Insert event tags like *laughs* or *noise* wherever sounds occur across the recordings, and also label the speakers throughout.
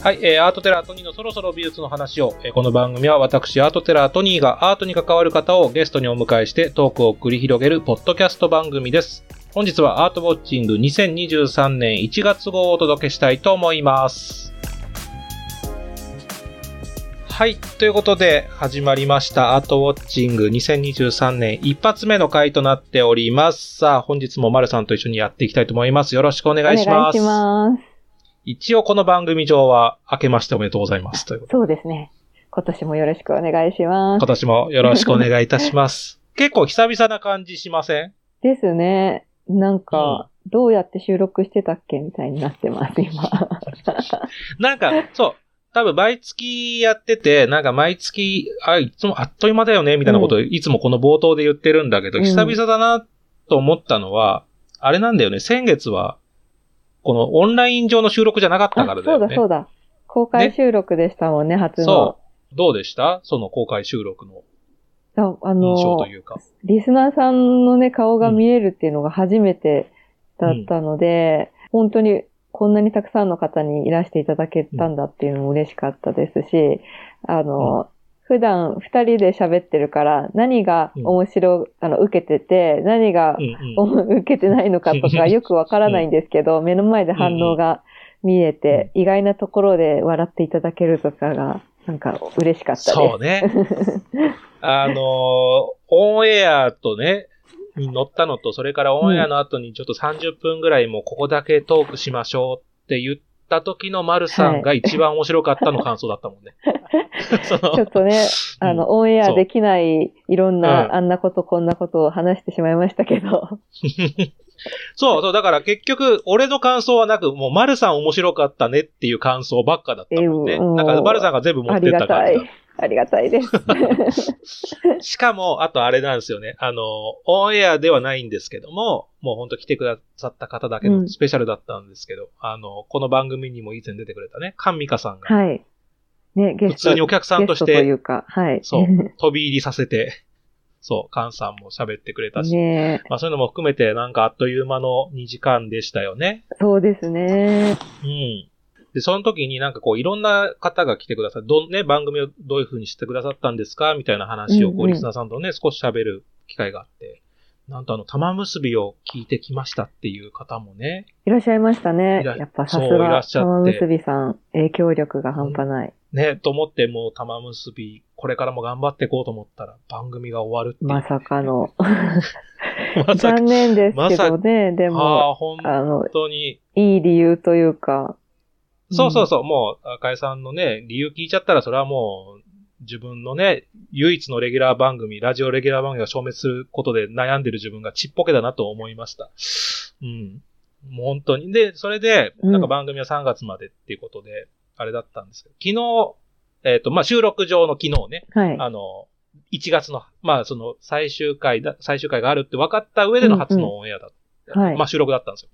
Speaker 1: はい、えー、アートテラートニーのそろそろ美術の話を、えーこの番組は私、アートテラートニーがアートに関わる方をゲストにお迎えしてトークを繰り広げるポッドキャスト番組です。本日はアートウォッチング2023年1月号をお届けしたいと思います。はい。ということで、始まりました。アートウォッチング2023年一発目の回となっております。さあ、本日も丸さんと一緒にやっていきたいと思います。よろしくお願いします。
Speaker 2: お願いします。
Speaker 1: 一応この番組上は、明けましておめでとうございます。という
Speaker 2: そうですね。今年もよろしくお願いします
Speaker 1: 今。年もよろしくお願いいたします。*laughs* 結構久々な感じしません？
Speaker 2: ですね。なんか、どうやって収録してたっけみたいになってます、今。*laughs*
Speaker 1: なんか、そう。多分毎月やってて、なんか毎月、あ、いつもあっという間だよね、みたいなことをいつもこの冒頭で言ってるんだけど、
Speaker 2: うん
Speaker 1: 久々だなと思ったのは、あれなんだよね、先月は、このオンライン上の収録じゃなかった
Speaker 2: あ
Speaker 1: からだよね。
Speaker 2: そうだそうだ。公開収録でしたもんね、初の。
Speaker 1: そう。どうでした？その公開収録の印象
Speaker 2: の
Speaker 1: と、いうか。
Speaker 2: リスナーさんのね、顔が見えるっていうのが初めてだったので、本当にこんなにたくさんの方にいらしていただけたんだっていうのも嬉しかったですし、あの、普段二人で喋ってるから、何が面白、あの、受けてて、何が
Speaker 1: うんうん。*laughs*
Speaker 2: 受けてないのかとかよくわからないんですけど、*laughs* 目の前で反応が見えて、意外なところで笑っていただけるとかが、なんか嬉しかったです。
Speaker 1: そうね。*laughs* あのーオンエアとね、に乗ったのと、それからオンエアの後にちょっと30分ぐらいもうここだけトークしましょうって言った時の丸さんが一番面白かったの感想だったもんね。*laughs*
Speaker 2: ちょっとね、あの、オンエアできないいろんな、
Speaker 1: うん
Speaker 2: あんなことこんなことを話してしまいましたけど。*laughs*
Speaker 1: そうそう、だから結局、俺の感想はなく、もう丸さん面白かったねっていう感想ばっかだったもんね。だから丸さんが全部持
Speaker 2: あ
Speaker 1: ってった
Speaker 2: りがたい
Speaker 1: 感じだ。。
Speaker 2: ありがたいです。*laughs*
Speaker 1: しかも、あとあれなんですよね。あの、オンエアではないんですけども、もう本当来てくださった方だけのスペシャルだったんですけど、あの、この番組にも以前出てくれたね、カンミカさんが、
Speaker 2: はい。ね、ゲスト。
Speaker 1: 普通にお客さんとし
Speaker 2: ゲストとい
Speaker 1: て、
Speaker 2: うか、はい。
Speaker 1: そう、飛び入りさせて、そう、カンさんも喋ってくれたし、
Speaker 2: ね
Speaker 1: まあそういうのも含めて、なんかあっという間の2時間でしたよね。
Speaker 2: そうですね。
Speaker 1: うん。で、その時になんかこういろんな方が来てくださって、どんね、番組をどういう風にしてくださったんですかみたいな話をこう、
Speaker 2: うんうん
Speaker 1: リスナーさんとね、少し喋る機会があって、なんとあの、玉結びを聞いてきましたっていう方もね、
Speaker 2: いらっしゃいましたね。やっぱさすが玉結びさん、影響力が半端ない。
Speaker 1: ね、と思ってもう玉結び、これからも頑張っていこうと思ったら番組が終わるっていう。
Speaker 2: まさかの。*laughs*
Speaker 1: まさか
Speaker 2: 残念ですけどね、で
Speaker 1: あ
Speaker 2: も、
Speaker 1: あ、本当に。
Speaker 2: いい理由というか。
Speaker 1: そうそうそう、もう、赤井さんのね、理由聞いちゃったら、それはもう、自分のね、唯一のレギュラー番組、ラジオレギュラー番組が消滅することで悩んでる自分がちっぽけだなと思いました。うん。もう本当に。で、それで、
Speaker 2: うん
Speaker 1: なんか番組は3月までっていうことで、あれだったんですけど、昨日、えっ、と、まあ、収録上の昨日ね、
Speaker 2: はい。
Speaker 1: あの、1月の、まあ、その、最終回だ、最終回があるって分かった上での初のオンエアだった。
Speaker 2: うんうんはい
Speaker 1: まあ、収録だったんですよ。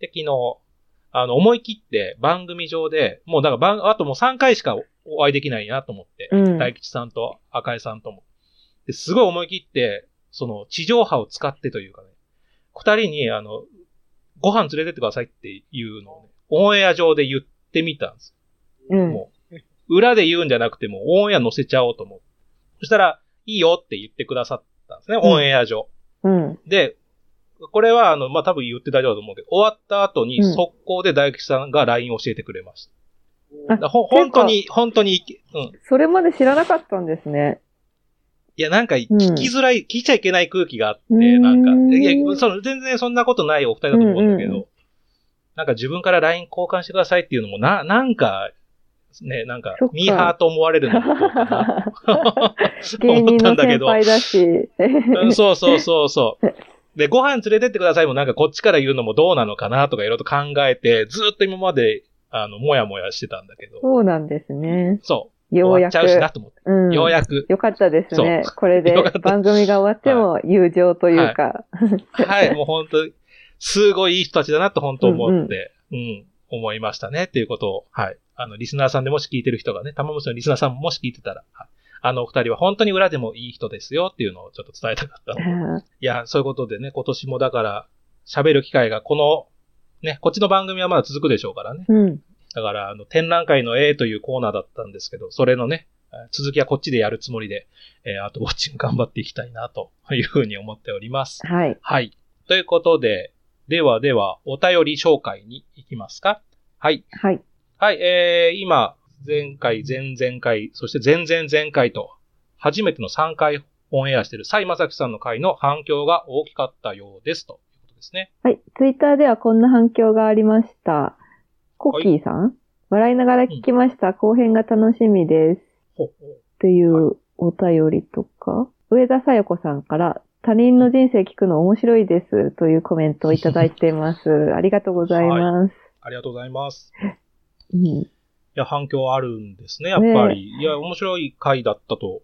Speaker 1: で、昨日、あの、思い切って番組上で、もうだから番、あともう3回しかお会いできないなと思って、
Speaker 2: うん
Speaker 1: 大吉さんと赤井さんとも。で、すごい思い切って、その、地上波を使ってというかね、二人に、あの、ご飯連れてってくださいっていうのをね、オンエア上で言ってみたんです
Speaker 2: うん。
Speaker 1: もう、裏で言うんじゃなくても、オンエア載せちゃおうと思う。そしたら、いいよって言ってくださったんですね、
Speaker 2: うん
Speaker 1: オンエア上。
Speaker 2: うん。
Speaker 1: で、これは、あの、まあ、多分言って大丈夫だと思うけど、終わった後に
Speaker 2: うん
Speaker 1: 速攻で大吉さんが LINE 教えてくれました。
Speaker 2: あ
Speaker 1: だほ本当に、本当に、うん。
Speaker 2: それまで知らなかったんですね。
Speaker 1: いや、なんか、聞
Speaker 2: うん
Speaker 1: きづらい、聞いちゃいけない空気があって、なんか、いや、その、全然そんなことないお二人だと思うんだけど、
Speaker 2: うんうん
Speaker 1: なんか自分から LINE 交換してくださいっていうのも、な、なんか、ね、なんかミーハーと思われるのかな。
Speaker 2: 芸人
Speaker 1: 思った
Speaker 2: の
Speaker 1: んだけど。
Speaker 2: 先輩だし。
Speaker 1: うんそうそうそうそう。で、ご飯連れてってくださいもなんかこっちから言うのもどうなのかなとかいろいろと考えて、ずっと今まで、あの、もやもやしてたんだけど、
Speaker 2: そうなんですね。
Speaker 1: そう。
Speaker 2: ようやく。
Speaker 1: 終わっちゃうしなと思って。
Speaker 2: うん。
Speaker 1: ようやく。
Speaker 2: よかったですね
Speaker 1: そ。
Speaker 2: これで番組が終わっても友情というか。
Speaker 1: はい、もう本当すごいいい人たちだなと本当思って、うん、思いましたねっていうことを、はい。あの、リスナーさんでもし聞いてる人がね、玉虫のリスナーさんももし聞いてたら、はいあのお二人は本当に裏でもいい人ですよっていうのをちょっと伝えたかったので。いや、そういうことでね、今年もだから、喋る機会がこの、ね、こっちの番組はまだ続くでしょうからね。
Speaker 2: うん。
Speaker 1: だから、あの、展覧会の A というコーナーだったんですけど、それのね、続きはこっちでやるつもりで、えー、アートウォッチング頑張っていきたいな、というふうに思っております。
Speaker 2: はい。
Speaker 1: はい。ということで、ではでは、お便り紹介に行きますかはい。
Speaker 2: はい。
Speaker 1: はい、えー、今、前回、前々回、そして前々前回と、初めての3回オンエアしているサイマサキさんの回の反響が大きかったようです、ということですね。
Speaker 2: はい。ツイッターではこんな反響がありました。コッキーさん、笑いながら聞きました。後編が楽しみです。というお便りとか、上田さよこさんから、他人の人生聞くの面白いですというコメントをいただいて *laughs* います。ありがとうございます。
Speaker 1: ありがとうございます。
Speaker 2: うん、
Speaker 1: いや、反響あるんですね、やっぱり。いや、面白い回だったと。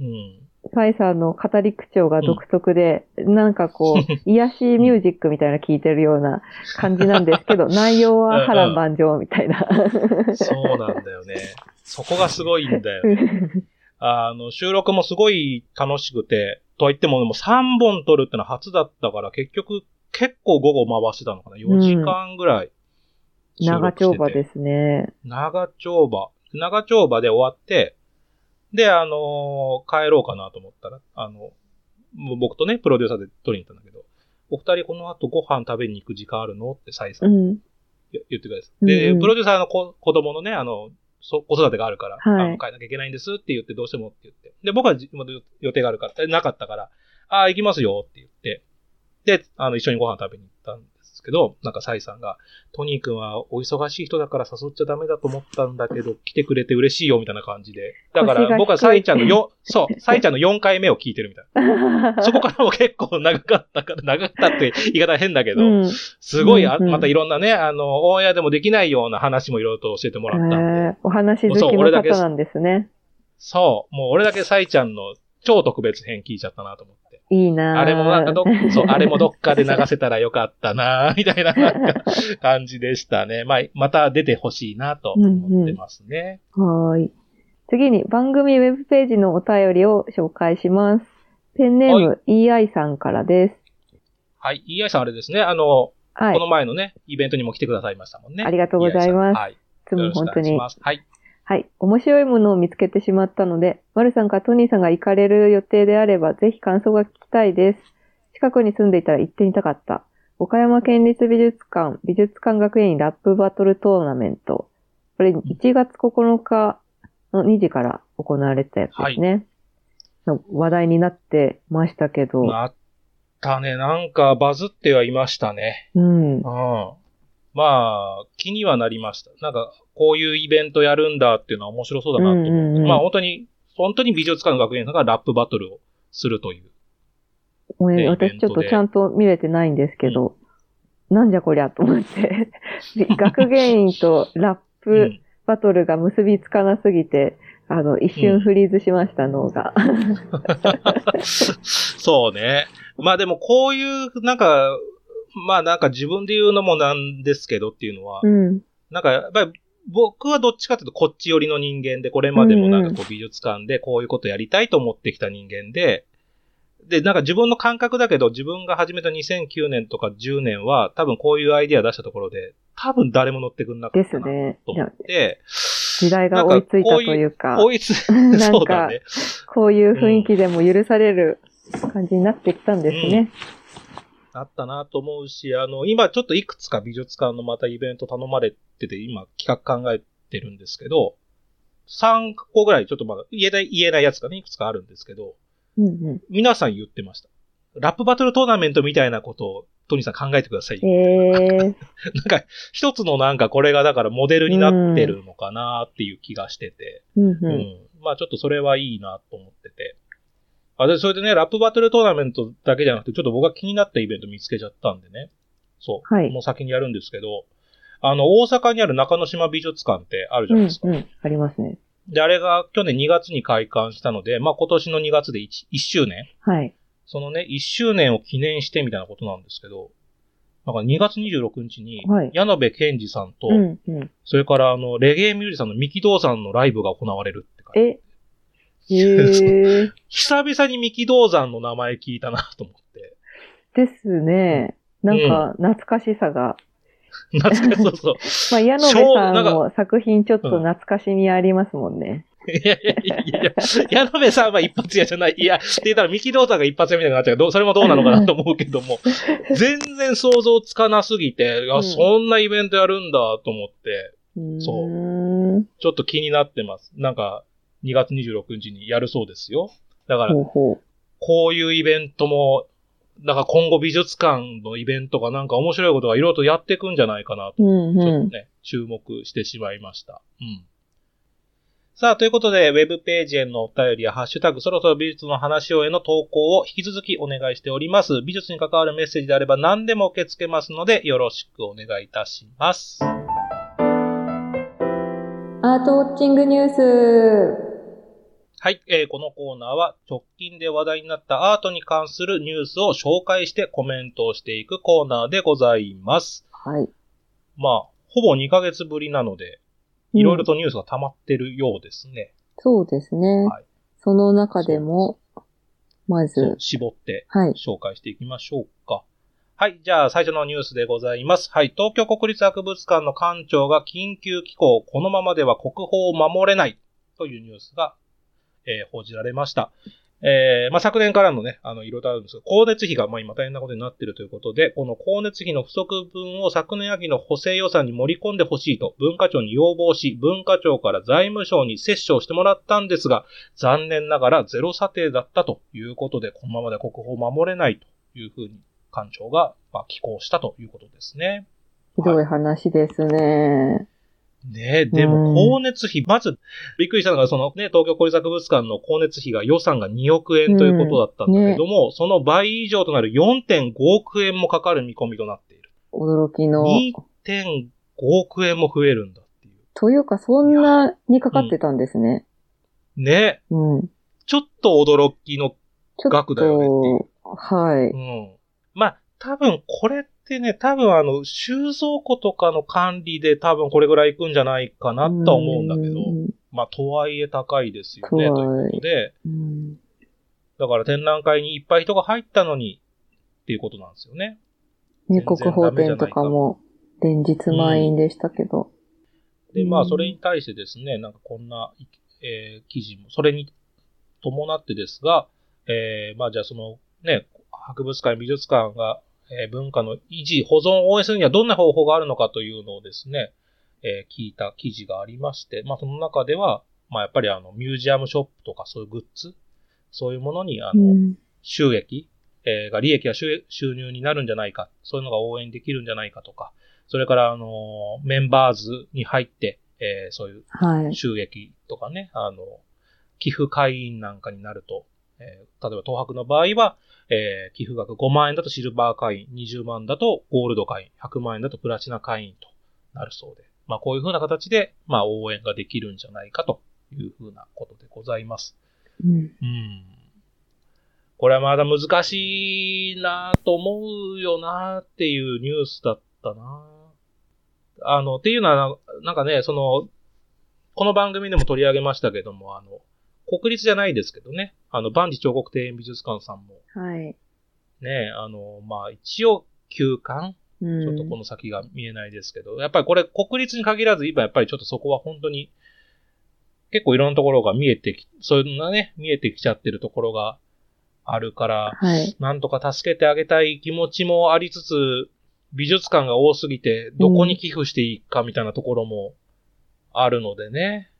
Speaker 1: うん。
Speaker 2: ファイさんの語り口調が独特で、なんかこう、*laughs* 癒しミュージックみたいな聞いてるような感じなんですけど、内容は波乱万丈みたいな。
Speaker 1: そうなんだよね。そこがすごいんだよね。あの、収録もすごい楽しくて、とは言っても、でも3本撮るってのは初だったから、結局、結構午後回してたのかな ?4 時間ぐらい収
Speaker 2: 長。丁場ですね。
Speaker 1: 長丁場。長丁場で終わって、で、あのー帰ろうかなと思ったら、あの、もう僕とね、プロデューサーで撮りに行ったんだけど、お二人この後ご飯食べに行く時間あるの？ってサイさ
Speaker 2: うんん。
Speaker 1: 言ってください。で、
Speaker 2: うんうん
Speaker 1: プロデューサーの子子供のね、あの、そ子育てがあるから、
Speaker 2: はい
Speaker 1: 帰らなきゃいけないんですって言って、どうしてもって言って。で、僕はじ予定があるから、えなかったから、ああ、行きますよって言って、で、あの、一緒にご飯食べに行ったんけど、なんかサイさんが、トニー君はお忙しい人だから誘っちゃダメだと思ったんだけど、来てくれて嬉しいよみたいな感じで。だから僕はサイちゃんのよ、そう、サイちゃんの4回目を聞いてるみたいな。*laughs* そこからも結構長かったから、長かったって言い方変だけど、
Speaker 2: うん。
Speaker 1: すごい、あまたいろんなね、あの、オンエアでもできないような話もいろいろと教えてもらったんで。
Speaker 2: えーお話好きの方なんですね。
Speaker 1: そう、もう俺だけサイちゃんの超特別編聞いちゃったなと思って。
Speaker 2: いいなぁ
Speaker 1: あれもなんかどっ、そう、あれもどっかで流せたらよかったなみたいななんか *laughs* 感じでしたね。まあ、また出てほしいなと思ってますね。
Speaker 2: はーい。次に番組ウェブページのお便りを紹介します。ペンネーム EI さんからです。
Speaker 1: はい。EI さんあれですね、あの、
Speaker 2: はい
Speaker 1: この。前のね、イベントにも来てくださいましたもんね。
Speaker 2: ありがとうございます
Speaker 1: はい。
Speaker 2: いつも本当に。
Speaker 1: はい。
Speaker 2: はい。面白いものを見つけてしまったので、マルさんかトニーさんが行かれる予定であれば、ぜひ感想が聞きたいです。近くに住んでいたら行ってみたかった。岡山県立美術館、美術館学園ラップバトルトーナメント。これ1月9日の2時から行われたやつですね。の話題になってましたけど。
Speaker 1: なったね。なんかバズってはいましたね。
Speaker 2: うん。
Speaker 1: うん。まあ、気にはなりました。なんか、こういうイベントやるんだっていうのは面白そうだなと思って。
Speaker 2: うんうんうん
Speaker 1: まあ本当に、本当に美術館の学園さんがラップバトルをするという。
Speaker 2: ごめん
Speaker 1: ね
Speaker 2: 私ちょっとちゃんと見れてないんですけど、なんじゃこりゃと思って。*laughs* 学芸員とラッ
Speaker 1: う
Speaker 2: プ
Speaker 1: ん。
Speaker 2: バトルが結びつかなすぎて、あの、一瞬フリーズしました、脳が。*laughs*
Speaker 1: そうね。まあでもこういう、なんか、まあなんか自分で言うのもなんですけどっていうのは、
Speaker 2: うん。
Speaker 1: なんかやっぱり僕はどっちかというとこっち寄りの人間で、これまでもなんかこう美術館でこういうことやりたいと思ってきた人間で、で、なんか自分の感覚だけど、自分が始めた2009年とか10年は、多分こういうアイディア出したところで、多分誰も乗ってくんなかっ
Speaker 2: で
Speaker 1: たな。と思って、
Speaker 2: 時代が追いついたというか、
Speaker 1: 追いつ、*laughs* そうだね。
Speaker 2: こういう雰囲気でも許される感じになってきたんですね。
Speaker 1: あったなと思うし、あの、今ちょっといくつか美術館のまたイベント頼まれてて、今企画考えてるんですけど、3個ぐらいちょっとまだ言えない、言えないやつがね、いくつかあるんですけど、
Speaker 2: うんう
Speaker 1: 皆さん言ってました。ラップバトルトーナメントみたいなことをトニーさん考えてください。
Speaker 2: ん。えー、*laughs*
Speaker 1: なんか、一つのなんかこれがだからモデルになってるのかなっていう気がしてて、
Speaker 2: うん
Speaker 1: うん、
Speaker 2: う
Speaker 1: まあちょっとそれはいいなと思ってて。あ、で、それでね、ラップバトルトーナメントだけじゃなくて、ちょっと僕が気になったイベント見つけちゃったんでね。そう。
Speaker 2: はい
Speaker 1: もう先にやるんですけど、あの、大阪にある中之島美術館ってあるじゃ
Speaker 2: ん。
Speaker 1: ないですか。
Speaker 2: うんうん。ありますね。
Speaker 1: で、あれが去年2月に開館したので、まあ今年の2月で 1, 1周年
Speaker 2: はい。
Speaker 1: そのね、1周年を記念してみたいなことなんですけど、なんか2月26日に
Speaker 2: はい、
Speaker 1: 矢野部健二さんと、
Speaker 2: うんうん。
Speaker 1: それからあの、レゲエミュージシャンの三木道さんのライブが行われるって感じ。
Speaker 2: え。*laughs*
Speaker 1: 久々に三木道山の名前聞いたなと思って。
Speaker 2: ですね。なんか、懐かしさが
Speaker 1: 懐かしそうそう。*laughs*
Speaker 2: まあ、矢野部さんも作品ちょっと懐かしみありますもんね。
Speaker 1: いやいやいやいや、矢野部さんは一発屋じゃない。いや、って言ったら三木道さんが一発屋みたいになっちゃうけど、それもどうなのかなと思うけども、*laughs* 全然想像つかなすぎて、いや、そんなイベントやるんだと思って、そう。ちょっと気になってます。なんか、2月26日にやるそうですよ。だから、こういうイベントも、なんか今後美術館のイベントがなんか面白いことがいろいろとやっていくんじゃないかなと、ちょっとね、注目してしまいました。うん。さあ、ということで、ウェブページへのお便りやハッシュタグ、そろそろ美術の話をへの投稿を引き続きお願いしております。美術に関わるメッセージであれば何でも受け付けますので、よろしくお願いいたします。
Speaker 2: アートウォッチングニュース。
Speaker 1: はい、えー、このコーナーは直近で話題になったアートに関するニュースを紹介してコメントをしていくコーナーでございます。
Speaker 2: はい。
Speaker 1: まあ、ほぼ2ヶ月ぶりなので、いろいろとニュースが溜まってるようですね。
Speaker 2: そうですね。はい。その中でも、まず、
Speaker 1: 絞って紹介していきましょうか。はい。じゃあ、最初のニュースでございます。はい。東京国立博物館の館長が緊急機構、このままでは国宝を守れないというニュースが、えー、報じられました。えー、まあ、昨年からのね、あの、いろいろあるんですが、光熱費が、ま、今大変なことになっているということで、この光熱費の不足分を昨年秋の補正予算に盛り込んでほしいと、文化庁に要望し、文化庁から財務省に接種をしてもらったんですが、残念ながらゼロ査定だったということで、このままで国宝を守れないというふうに館長が、ま、寄稿したということですね。
Speaker 2: ひどい話ですね。
Speaker 1: ねえ、でも、光熱費、まず、びっくりしたのが、そのね、東京国立博物館の光熱費が予算が2億円ということだったんだけども、ね、その倍以上となる4.5億円もかかる見込みとなっている。
Speaker 2: 驚きの。
Speaker 1: 2.5億円も増えるんだっていう。
Speaker 2: というか、そんなにかかってたんですね。
Speaker 1: うん、ね。
Speaker 2: うん。
Speaker 1: ちょっと驚きの額だよねっていう。
Speaker 2: はい。
Speaker 1: うん。まあ、多分これってね、多分あの、収蔵庫とかの管理で多分これぐらい行くんじゃないかなとは思うんだけど、まあ、とはいえ高いですよね、ということで、だから展覧会にいっぱい人が入ったのにっていうことなんですよね。
Speaker 2: 入国法展とかも連日満員でしたけど。
Speaker 1: うん、で、まあ、それに対してですね、なんかこんな、えー、記事も、それに伴ってですが、えー、まあじゃあそのね、博物館、美術館が、えー、文化の維持、保存を応援するにはどんな方法があるのかというのをですね、えー、聞いた記事がありまして、まあその中では、まあやっぱりあの、ミュージアムショップとかそういうグッズ、そういうものにあの、うん、収益、えー、が利益や収入になるんじゃないか、そういうのが応援できるんじゃないかとか、それからあの、メンバーズに入って、えー、そういう収益とかね、はい、あの、寄付会員なんかになると、えー、例えば東博の場合は、えー、寄付額5万円だとシルバー会員、20万だとゴールド会員、100万円だとプラチナ会員となるそうで、まあこういうふうな形で、まあ応援ができるんじゃないかというふうなことでございます。
Speaker 2: うん。うん。
Speaker 1: これはまだ難しいなと思うよなっていうニュースだったなあの、っていうのは、なんかね、その、この番組でも取り上げましたけども、あの、国立じゃないですけどね、あの、万事彫刻庭園美術館さんも、
Speaker 2: はい。
Speaker 1: ね、あの、まあ、一応、休館。ちょっとこの先が見えないですけど、やっぱりこれ国立に限らず、今やっぱりちょっとそこは本当に、結構いろんなところが見えてき、そういうのがね、見えてきちゃってるところがあるから、
Speaker 2: はい、
Speaker 1: なんとか助けてあげたい気持ちもありつつ、美術館が多すぎて、どこに寄付していいかみたいなところもあるのでね。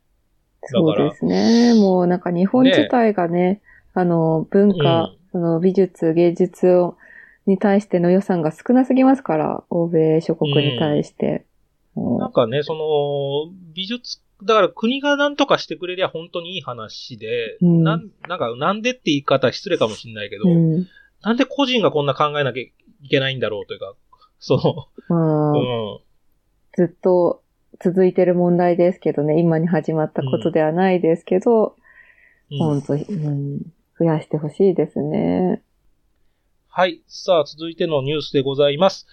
Speaker 2: そうですね。もうなんか日本自体がね、ねあの、文化、うん、その美術、芸術を、に対しての予算が少なすぎますから、欧米諸国に対して。
Speaker 1: うん、なんかね、その、美術、だから国が何とかしてくれりゃ本当にいい話で、うん、なん、なんか、なんでって言い方失礼かもしれないけど、うん、なんで個人がこんな考えなきゃいけないんだろうというか、そ
Speaker 2: の、うん、ずっと続いてる問題ですけどね、今に始まったことではないですけど、うん、本当、うん、増やしてほしいですね。
Speaker 1: はい。さあ、続いてのニュースでございます。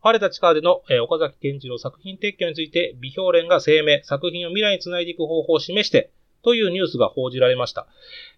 Speaker 1: 晴れた地下での、えー、岡崎健次郎作品撤去について、美評連が声明、作品を未来につないでいく方法を示して、というニュースが報じられました。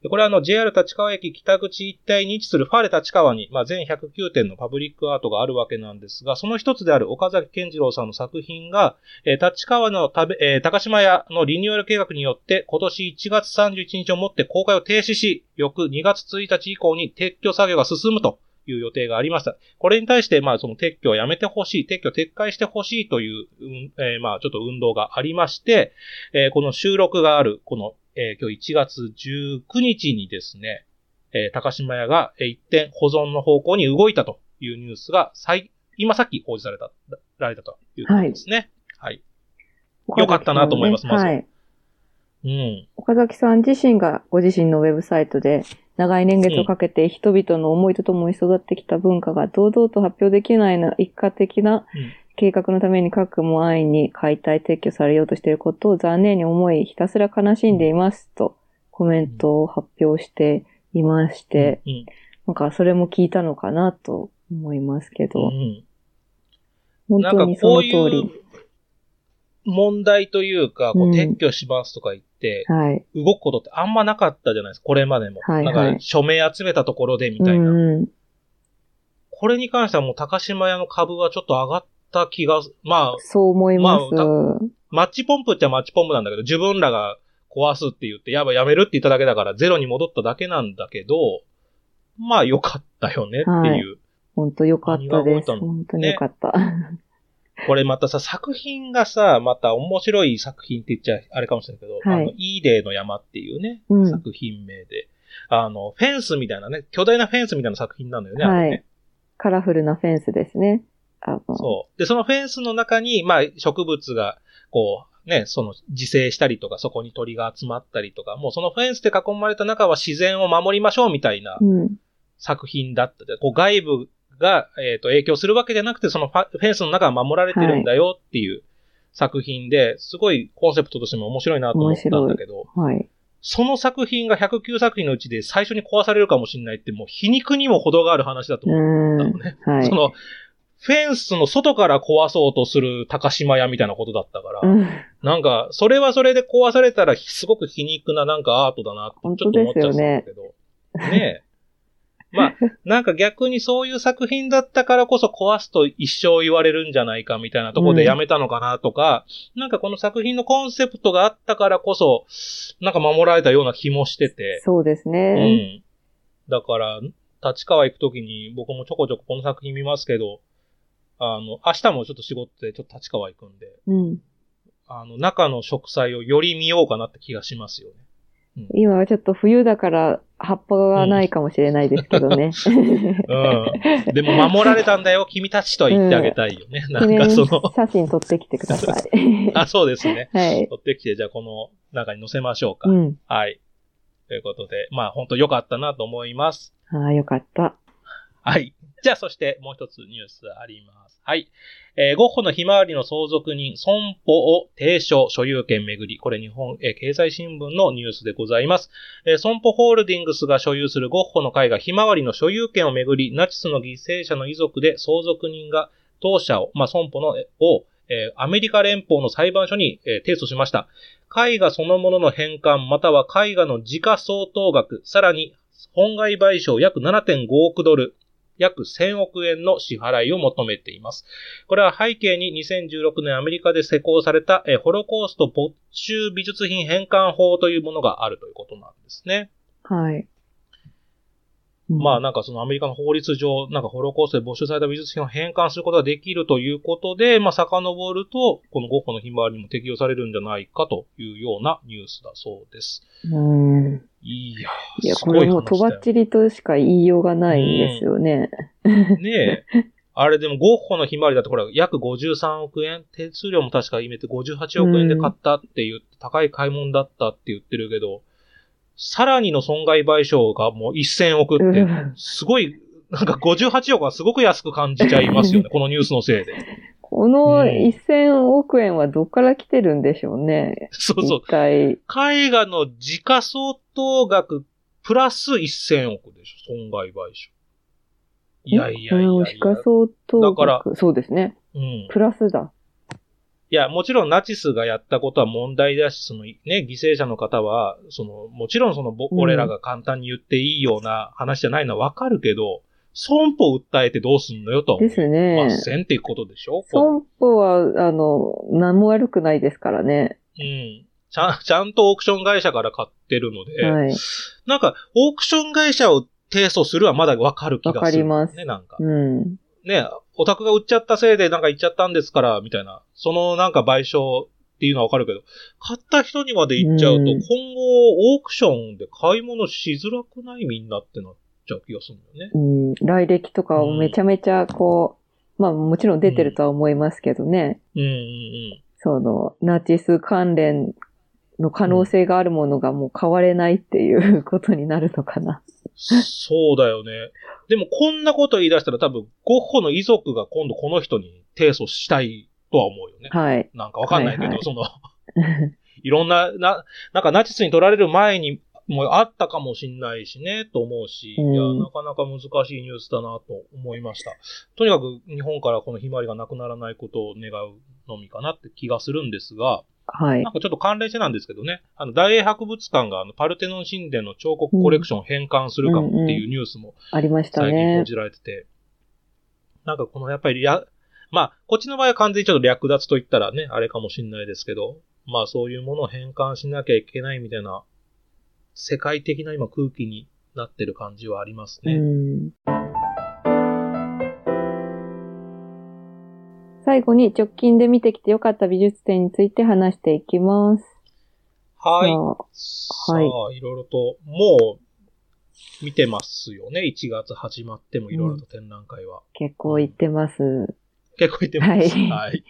Speaker 1: これはあの JR 立川駅北口一帯に位置するファーレ立川に、まあ、全109点のパブリックアートがあるわけなんですが、その一つである岡崎健次郎さんの作品が、えー、立川の食べ、えー、高島屋のリニューアル計画によって今年1月31日をもって公開を停止し、翌2月1日以降に撤去作業が進むという予定がありました。これに対して、まあ、その撤去をやめてほしい、撤去撤回してほしいという、うんえー、まあ、ちょっと運動がありまして、えー、この収録がある、この、えー、今日1月19日にですね、えー、高島屋が、えー、一点保存の方向に動いたというニュースが、最、今さっき報じられた、られたということですね。はい。はい、よかったなと思います、まず。はい。
Speaker 2: うん。岡崎さん自身がご自身のウェブサイトで、長い年月をかけて人々の思いとともに育ってきた文化が堂々と発表できないな一過的な計画のために核も安易に解体撤去されようとしていることを残念に思い、ひたすら悲しんでいますとコメントを発表していまして、なんかそれも聞いたのかなと思いますけど、本当にその通り。
Speaker 1: 問題というか、こう撤去しますとか言って、はい。動くことってあんまなかったじゃないですか、これまでも。はい、なんか、署名集めたところでみたいな。うんこれに関してはもう高島屋の株はちょっと上がった気が、まあ。
Speaker 2: そう思います。まあ、
Speaker 1: マッチポンプっちゃマッチポンプなんだけど、自分らが壊すって言って、やばやめるって言っただけだから、ゼロに戻っただけなんだけど、まあ良かったよねっていう。はい、
Speaker 2: 本当良かったです。本当に良かった。ね *laughs*
Speaker 1: これまたさ、作品がさ、また面白い作品って言っちゃあれかもしれないけど、はい、あの、イーデーの山っていうね、うん、作品名で、あの、フェンスみたいなね、巨大なフェンスみたいな作品なのよね、はい、ね。
Speaker 2: カラフルなフェンスですね。
Speaker 1: そう。で、そのフェンスの中に、まあ、植物が、こう、ね、その自生したりとか、そこに鳥が集まったりとか、もうそのフェンスで囲まれた中は自然を守りましょうみたいな作品だったで、うん、こう外部が、えっ、ー、と、影響するわけじゃなくて、そのフェンスの中は守られてるんだよっていう作品で、すごいコンセプトとしても面白いなと思ったんだけど、はい。その作品が109作品のうちで最初に壊されるかもしれないって、もう皮肉にも程がある話だと思ったのね。はい。その、フェンスの外から壊そうとする高島屋みたいなことだったから、うん、なんか、それはそれで壊されたらすごく皮肉ななんかアートだなってちょっと思っちゃうんだけど。ねねまあ、なんか逆にそういう作品だったからこそ壊すと一生言われるんじゃないかみたいなところでやめたのかなとか、うん、なんかこの作品のコンセプトがあったからこそ、なんか守られたような気もしてて。
Speaker 2: そうですね。
Speaker 1: うん。だから、立川行くときに僕もちょこちょここの作品見ますけど、あの、明日もちょっと仕事でちょっと立川行くんで、うん。あの、中の植栽をより見ようかなって気がしますよね。
Speaker 2: 今はちょっと冬だから葉っぱがないかもしれないですけどね。
Speaker 1: うん。でも守られたんだよ、*laughs* 君たちと言ってあげたいよね。うん、なんかその。
Speaker 2: 写真撮ってきてください。
Speaker 1: あ、そうですね。*laughs* はい。撮ってきて、じゃあこの中に載せましょうか。うん。はい。ということで、まあ本当良かったなと思います。
Speaker 2: ああ、よかった。
Speaker 1: はい。じゃあそしてもう一つニュースあります。はい。えー、ゴッホのひまわりの相続人、損保を提唱、所有権めぐり。これ日本、えー、経済新聞のニュースでございます。えー、損保ホールディングスが所有するゴッホの絵画ひまわりの所有権をめぐり、ナチスの犠牲者の遺族で相続人が当社を、まあ、損保の、を、え、アメリカ連邦の裁判所に、え、提訴しました。絵画そのものの返還、または絵画の時価相当額、さらに本害賠償約7.5億ドル、約1000億円の支払いを求めています。これは背景に2016年アメリカで施行されたホロコースト没収美術品返還法というものがあるということなんですね。
Speaker 2: はい。
Speaker 1: まあなんかそのアメリカの法律上、なんかホロコーストで没収された美術品を返還することができるということで、まあ遡ると、このゴッホのひまわりにも適用されるんじゃないかというようなニュースだそうです。うん。いや
Speaker 2: いや、これもうとばっちりとしか言いようがないんですよね。
Speaker 1: ねえ。あれでもゴッホのひまわりだとこれ約53億円？手数料も確か決めて58億円で買ったって言って、高い買い物だったって言ってるけど、さらにの損害賠償がもう1000億って、すごい、なんか58億はすごく安く感じちゃいますよね、このニュースのせいで。
Speaker 2: この1000億円はどっから来てるんでしょうね。
Speaker 1: そうそう。絵画の時価相当額プラス1000億でしょ、損害賠償。いやいやいやいや。
Speaker 2: 時価相当額。だから、そうですね。うん。プラスだ。
Speaker 1: いや、もちろんナチスがやったことは問題だし、そのね、犠牲者の方は、その、もちろんその、俺らが簡単に言っていいような話じゃないのはわかるけど、損保訴えてどうすんのよと
Speaker 2: ですね
Speaker 1: ま。せんっていうことでしょ？
Speaker 2: 損保は、あの、何も悪くないですからね。
Speaker 1: うん。ちゃん、ちゃんとオークション会社から買ってるので、
Speaker 2: はい。
Speaker 1: なんか、オークション会社を提訴するはまだわかる気がする、
Speaker 2: わかります
Speaker 1: ね、なんか。
Speaker 2: うん。
Speaker 1: ね、オタクが売っちゃったせいでなんか言っちゃったんですから、みたいな。そのなんか賠償っていうのはわかるけど、買った人にまで言っちゃうと、
Speaker 2: うん
Speaker 1: 今後オークションで買い物しづらくないみんなってなっちゃう気がするんだよね。
Speaker 2: うん。来歴とかをめちゃめちゃこう、まあもちろん出てるとは思いますけどね。
Speaker 1: うんうんうん。
Speaker 2: その、ナチス関連の可能性があるものがもう買われないっていうことになるのかな。
Speaker 1: そうだよね。でもこんなこと言い出したら多分、ゴッホの遺族が今度この人に提訴したいとは思うよね。
Speaker 2: はい。
Speaker 1: なんかわかんないけど、
Speaker 2: はいはい
Speaker 1: その、*laughs* いろんな、な、なんかナチスに取られる前にもあったかもしんないしね、と思うし、
Speaker 2: うん
Speaker 1: いや、なかなか難しいニュースだなと思いました。とにかく日本からこのひまわりがなくならないことを願うのみかなって気がするんですが、
Speaker 2: はい
Speaker 1: なん。かちょっと関連してなんですけどね、あの、大英博物館があのパルテノン神殿の彫刻コレクションを返還するかもっていうニュースも
Speaker 2: ありました
Speaker 1: 最近報
Speaker 2: ね。
Speaker 1: じられてて、なんかこのやっぱりや、まあ、こっちの場合は完全にちょっと略奪と言ったらね、あれかもしんないですけど、まあそういうものを返還しなきゃいけないみたいな、世界的な今空気になってる感じはあります
Speaker 2: う
Speaker 1: ね。
Speaker 2: 最後に直近で見てきてよかった美術展について話していきます。
Speaker 1: はい。
Speaker 2: さあ
Speaker 1: さあ、いろいろと、もう、見てますよね。1月始まってもいろいろと展覧会は。
Speaker 2: 結構行ってます。
Speaker 1: 結構言ってます。
Speaker 2: はい
Speaker 1: はい。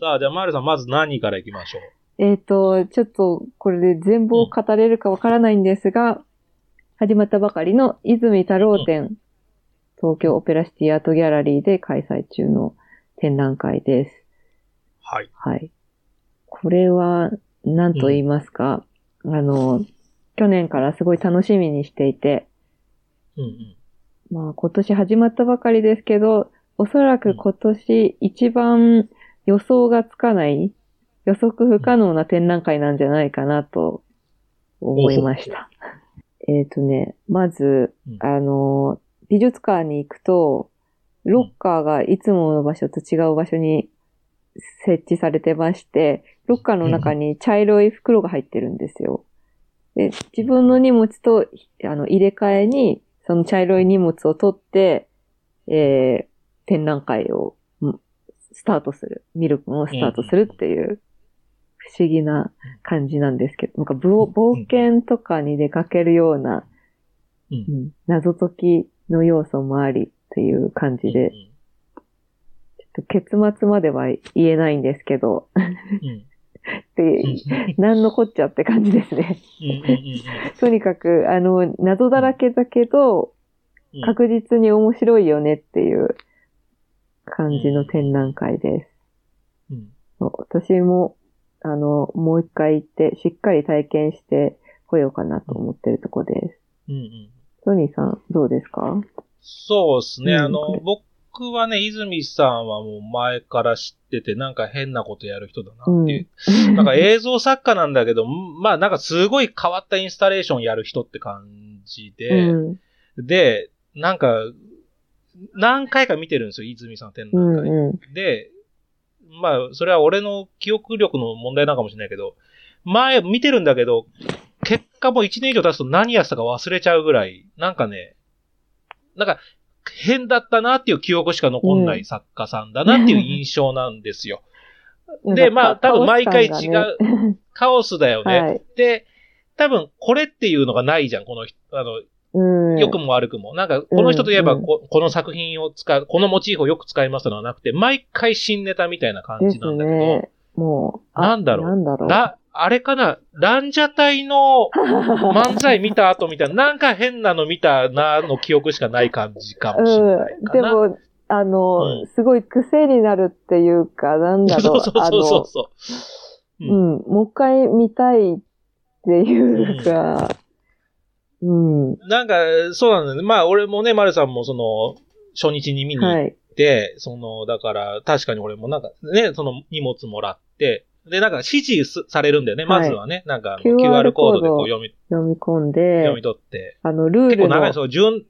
Speaker 1: さあ、じゃあ、マールさん、まず何から行きましょう？
Speaker 2: えっ、と、ちょっとこれで全部を語れるかわからないんですが、始まったばかりの泉太郎展、東京オペラシティアートギャラリーで開催中の展覧会です。
Speaker 1: はい。
Speaker 2: はい。これは、何と言いますか、あの、去年からすごい楽しみにしていて、
Speaker 1: うんうん。
Speaker 2: まあ今年始まったばかりですけど、おそらく今年一番予想がつかない、予測不可能な展覧会なんじゃないかなと思いました。えっとね、まず
Speaker 1: うん、
Speaker 2: あの、美術館に行くと、ロッカーがいつもの場所と違う場所に設置されてまして、ロッカーの中に茶色い袋が入ってるんですよ。で、自分の荷物とあの入れ替えに、その茶色い荷物を取って、えー、展覧会をうんスタートする。見るのをスタートするっていう、不思議な感じなんですけど、なんか冒冒険とかに出かけるような、
Speaker 1: うん
Speaker 2: うん謎解きの要素もありっていう感じで、
Speaker 1: うん
Speaker 2: ちょっと結末までは言えないんですけど、
Speaker 1: うん。
Speaker 2: で、なん。のこっちゃって感じですね。とにかく、あの、謎だらけだけど、
Speaker 1: うん。
Speaker 2: 確実に面白いよねっていう感じの展覧会です。私も、あの、もう一回行って、しっかり体験してこようかなと思ってるとこです。
Speaker 1: うんうん。
Speaker 2: トニーさん、どうですか？
Speaker 1: そうですね。
Speaker 2: うん
Speaker 1: あの、僕はね、泉さんはもう前から知ってて、なんか変なことやる人だなっていう。なんか映像作家なんだけど、*laughs* まあなんかすごい変わったインスタレーションやる人って感じで、
Speaker 2: うん。
Speaker 1: で、なんか、何回か見てるんですよ、泉さんの展
Speaker 2: う
Speaker 1: 覧会。
Speaker 2: んうん。
Speaker 1: で、まあ、それは俺の記憶力の問題なのかもしれないけど、前見てるんだけど、結果もう1年以上経つと何やってたか忘れちゃうぐらい、なんかね、なんか変だったなっていう記憶しか残んない作家さんだなっていう印象なんですよ。でまあ多分毎回違う
Speaker 2: う。*laughs*
Speaker 1: カオスだよね。
Speaker 2: はい。
Speaker 1: で、多分これっていうのがないじゃん、この人。あの、
Speaker 2: うん。
Speaker 1: 良くも悪くも。なんか、この人といえば
Speaker 2: うん
Speaker 1: こ、この作品を使う、このモチーフをよく使いますのはなくて、毎回新ネタみたいな感じなんだけど、
Speaker 2: ね。もう。あ
Speaker 1: なんだろう
Speaker 2: なんだろう。
Speaker 1: ら、あれかな、ランジャタイの漫才見た後みたいな、なんか変なの見たなの記憶しかない感じかもしれない
Speaker 2: うん。でも、あの、
Speaker 1: うん
Speaker 2: すごい癖になるっていうか、なんだろう。
Speaker 1: そうそうそうそうそう。
Speaker 2: あの、うん、もう一回見たいっていうか、うん、
Speaker 1: なんか、そうなんだよね。まあ、俺もね、マルさんもその、初日に見に行っ
Speaker 2: はい。
Speaker 1: て、その、だから、確かに俺もなんかね、その荷物もらって、で、なんか指示されるんだよね、
Speaker 2: はい
Speaker 1: まずはね。なんか
Speaker 2: QR
Speaker 1: コードでこう読み、
Speaker 2: 読み込んで
Speaker 1: 読み、取って。
Speaker 2: あの、ルールの、
Speaker 1: 結構長い、そう、順、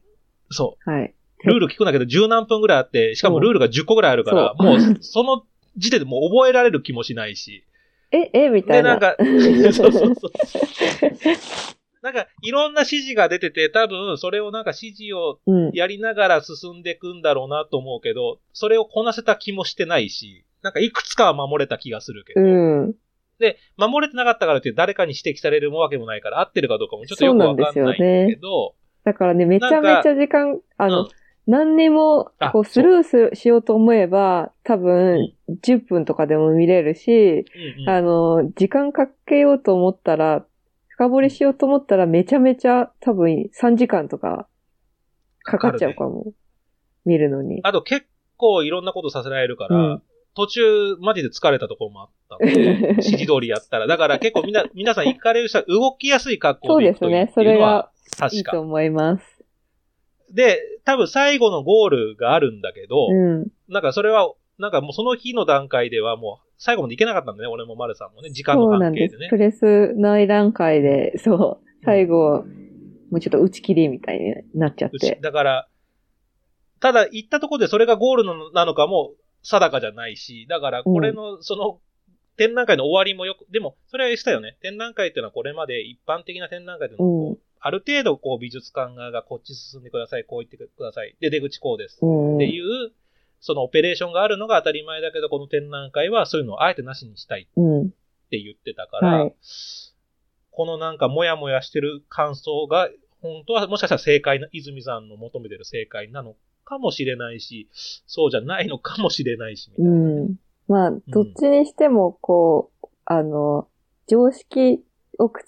Speaker 1: そう。
Speaker 2: はい。
Speaker 1: ルール聞くんだけど、十何分ぐらいあって、しかもルールが10個ぐらいあるから、
Speaker 2: そう
Speaker 1: もう、その時点でもう覚えられる気もしないし。
Speaker 2: え、え、みた
Speaker 1: で、
Speaker 2: いな。
Speaker 1: なんか、*laughs* そうそうそう。なんか、いろんな指示が出てて、多分、それをなんか指示を
Speaker 2: うん。
Speaker 1: やりながら進んでいくんだろうなと思うけど、それをこなせた気もしてないし、なんかいくつかは守れた気がするけど。
Speaker 2: うん。
Speaker 1: で、守れてなかったからって誰かに指摘されるわけもないから、合ってるかどうかもちょっとよくわかんないんだけど、
Speaker 2: だからね、めちゃめちゃ時間、あの、
Speaker 1: うん
Speaker 2: 何にも
Speaker 1: あ、
Speaker 2: こう、スルーすしようと思えば、多分、10分とかでも見れるし、
Speaker 1: うんうん
Speaker 2: あの、時間かけようと思ったら、深掘りしようと思ったら、めちゃめちゃ、多分、3時間とか、かかっちゃうかも。見るのに。
Speaker 1: あと結構いろんなことさせられるから、
Speaker 2: うん
Speaker 1: 途中マジで疲れたところもあったので、指示通りやったら。だから結構みんな、*laughs* 皆さん行かれる人は動きやすい格
Speaker 2: そう
Speaker 1: 好で行くといい
Speaker 2: ですね。それがい
Speaker 1: 確か。
Speaker 2: いと思います。
Speaker 1: で、多分最後のゴールがあるんだけど、
Speaker 2: うん。
Speaker 1: なんかそれは、なんかもうその日の段階ではもう最後まで行けなかったんだね。俺も丸さんもね。時間の
Speaker 2: そうなんです
Speaker 1: 関係でね。。
Speaker 2: プレス内段階で、そう、最後、もうちょっと打ち切りみたいになっちゃって。
Speaker 1: だから、ただ行ったところでそれがゴールのなのかも定かじゃないし、だからこれの、その、展覧会の終わりもよく、でも、それはしたよね。展覧会っていうのはこれまで一般的な展覧会での、こう
Speaker 2: うん
Speaker 1: ある程度こう美術館側がこっち進んでください、こう言ってください。で、出口こうです。
Speaker 2: うん。
Speaker 1: っていう、そのオペレーションがあるのが当たり前だけど、この展覧会はそういうのをあえてなしにしたいっ
Speaker 2: うん。
Speaker 1: て言ってたから、
Speaker 2: はい
Speaker 1: このなんかもやもやしてる感想が、本当はもしかしたら正解な、泉さんの求めてる正解なのかもしれないし、そうじゃないのかもしれないし、みた
Speaker 2: う
Speaker 1: いな。
Speaker 2: ん。まあ、どっちにしても、こう、あの、常識を覆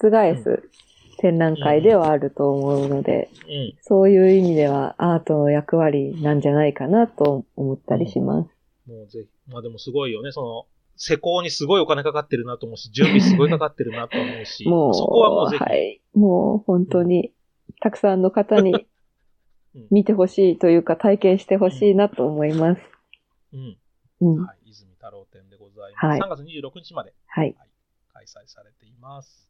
Speaker 2: す展覧会ではあると思うので、
Speaker 1: うん。
Speaker 2: そういう意味ではアートの役割なんじゃないかなと思ったりします。
Speaker 1: もうぜひ、まあでもすごいよね、その、施工にすごいお金かかってるなと思うし、準備すごいかかってるなと思うし、
Speaker 2: もう、
Speaker 1: そこはもうぜひ、
Speaker 2: はい。もう本当に、たくさんの方に
Speaker 1: うん
Speaker 2: 見てほしいというか体験してほしいなと思います。
Speaker 1: うん。
Speaker 2: うん。
Speaker 1: はい、泉太郎展でございます。
Speaker 2: はい
Speaker 1: 3月26日まで、
Speaker 2: はい。
Speaker 1: 開催されています。